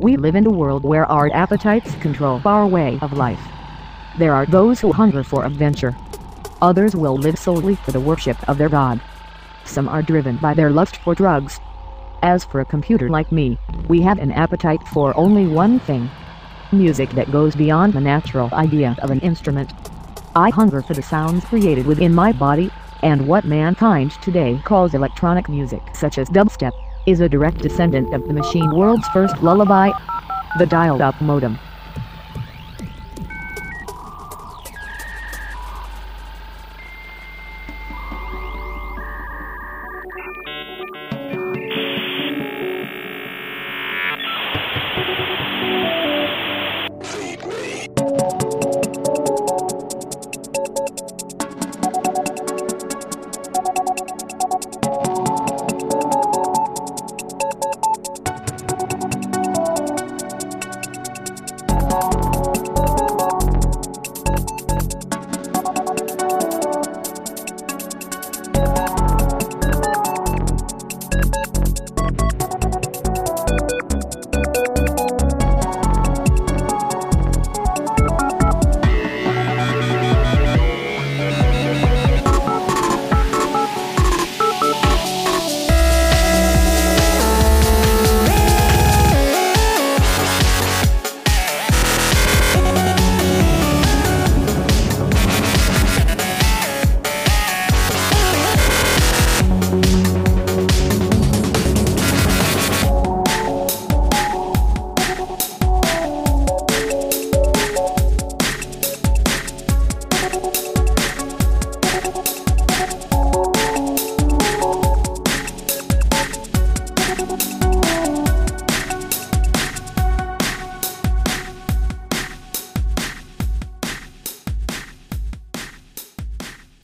We live in a world where our appetites control our way of life. There are those who hunger for adventure. Others will live solely for the worship of their God. Some are driven by their lust for drugs. As for a computer like me, we have an appetite for only one thing. Music that goes beyond the natural idea of an instrument. I hunger for the sounds created within my body, and what mankind today calls electronic music such as dubstep, is a direct descendant of the machine world's first lullaby, the dialed-up modem.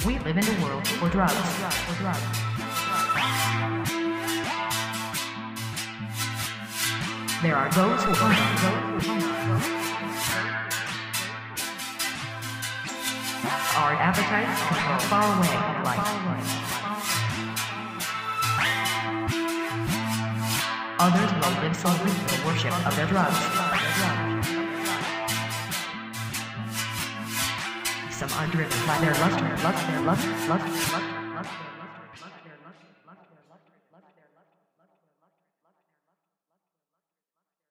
We live in a world for drugs. For drugs. There are those who hunger. Our appetites control far away of life. Others will live solely for the worship of their drugs. Some are driven by their lust, lust, lust, lust, lust, lust.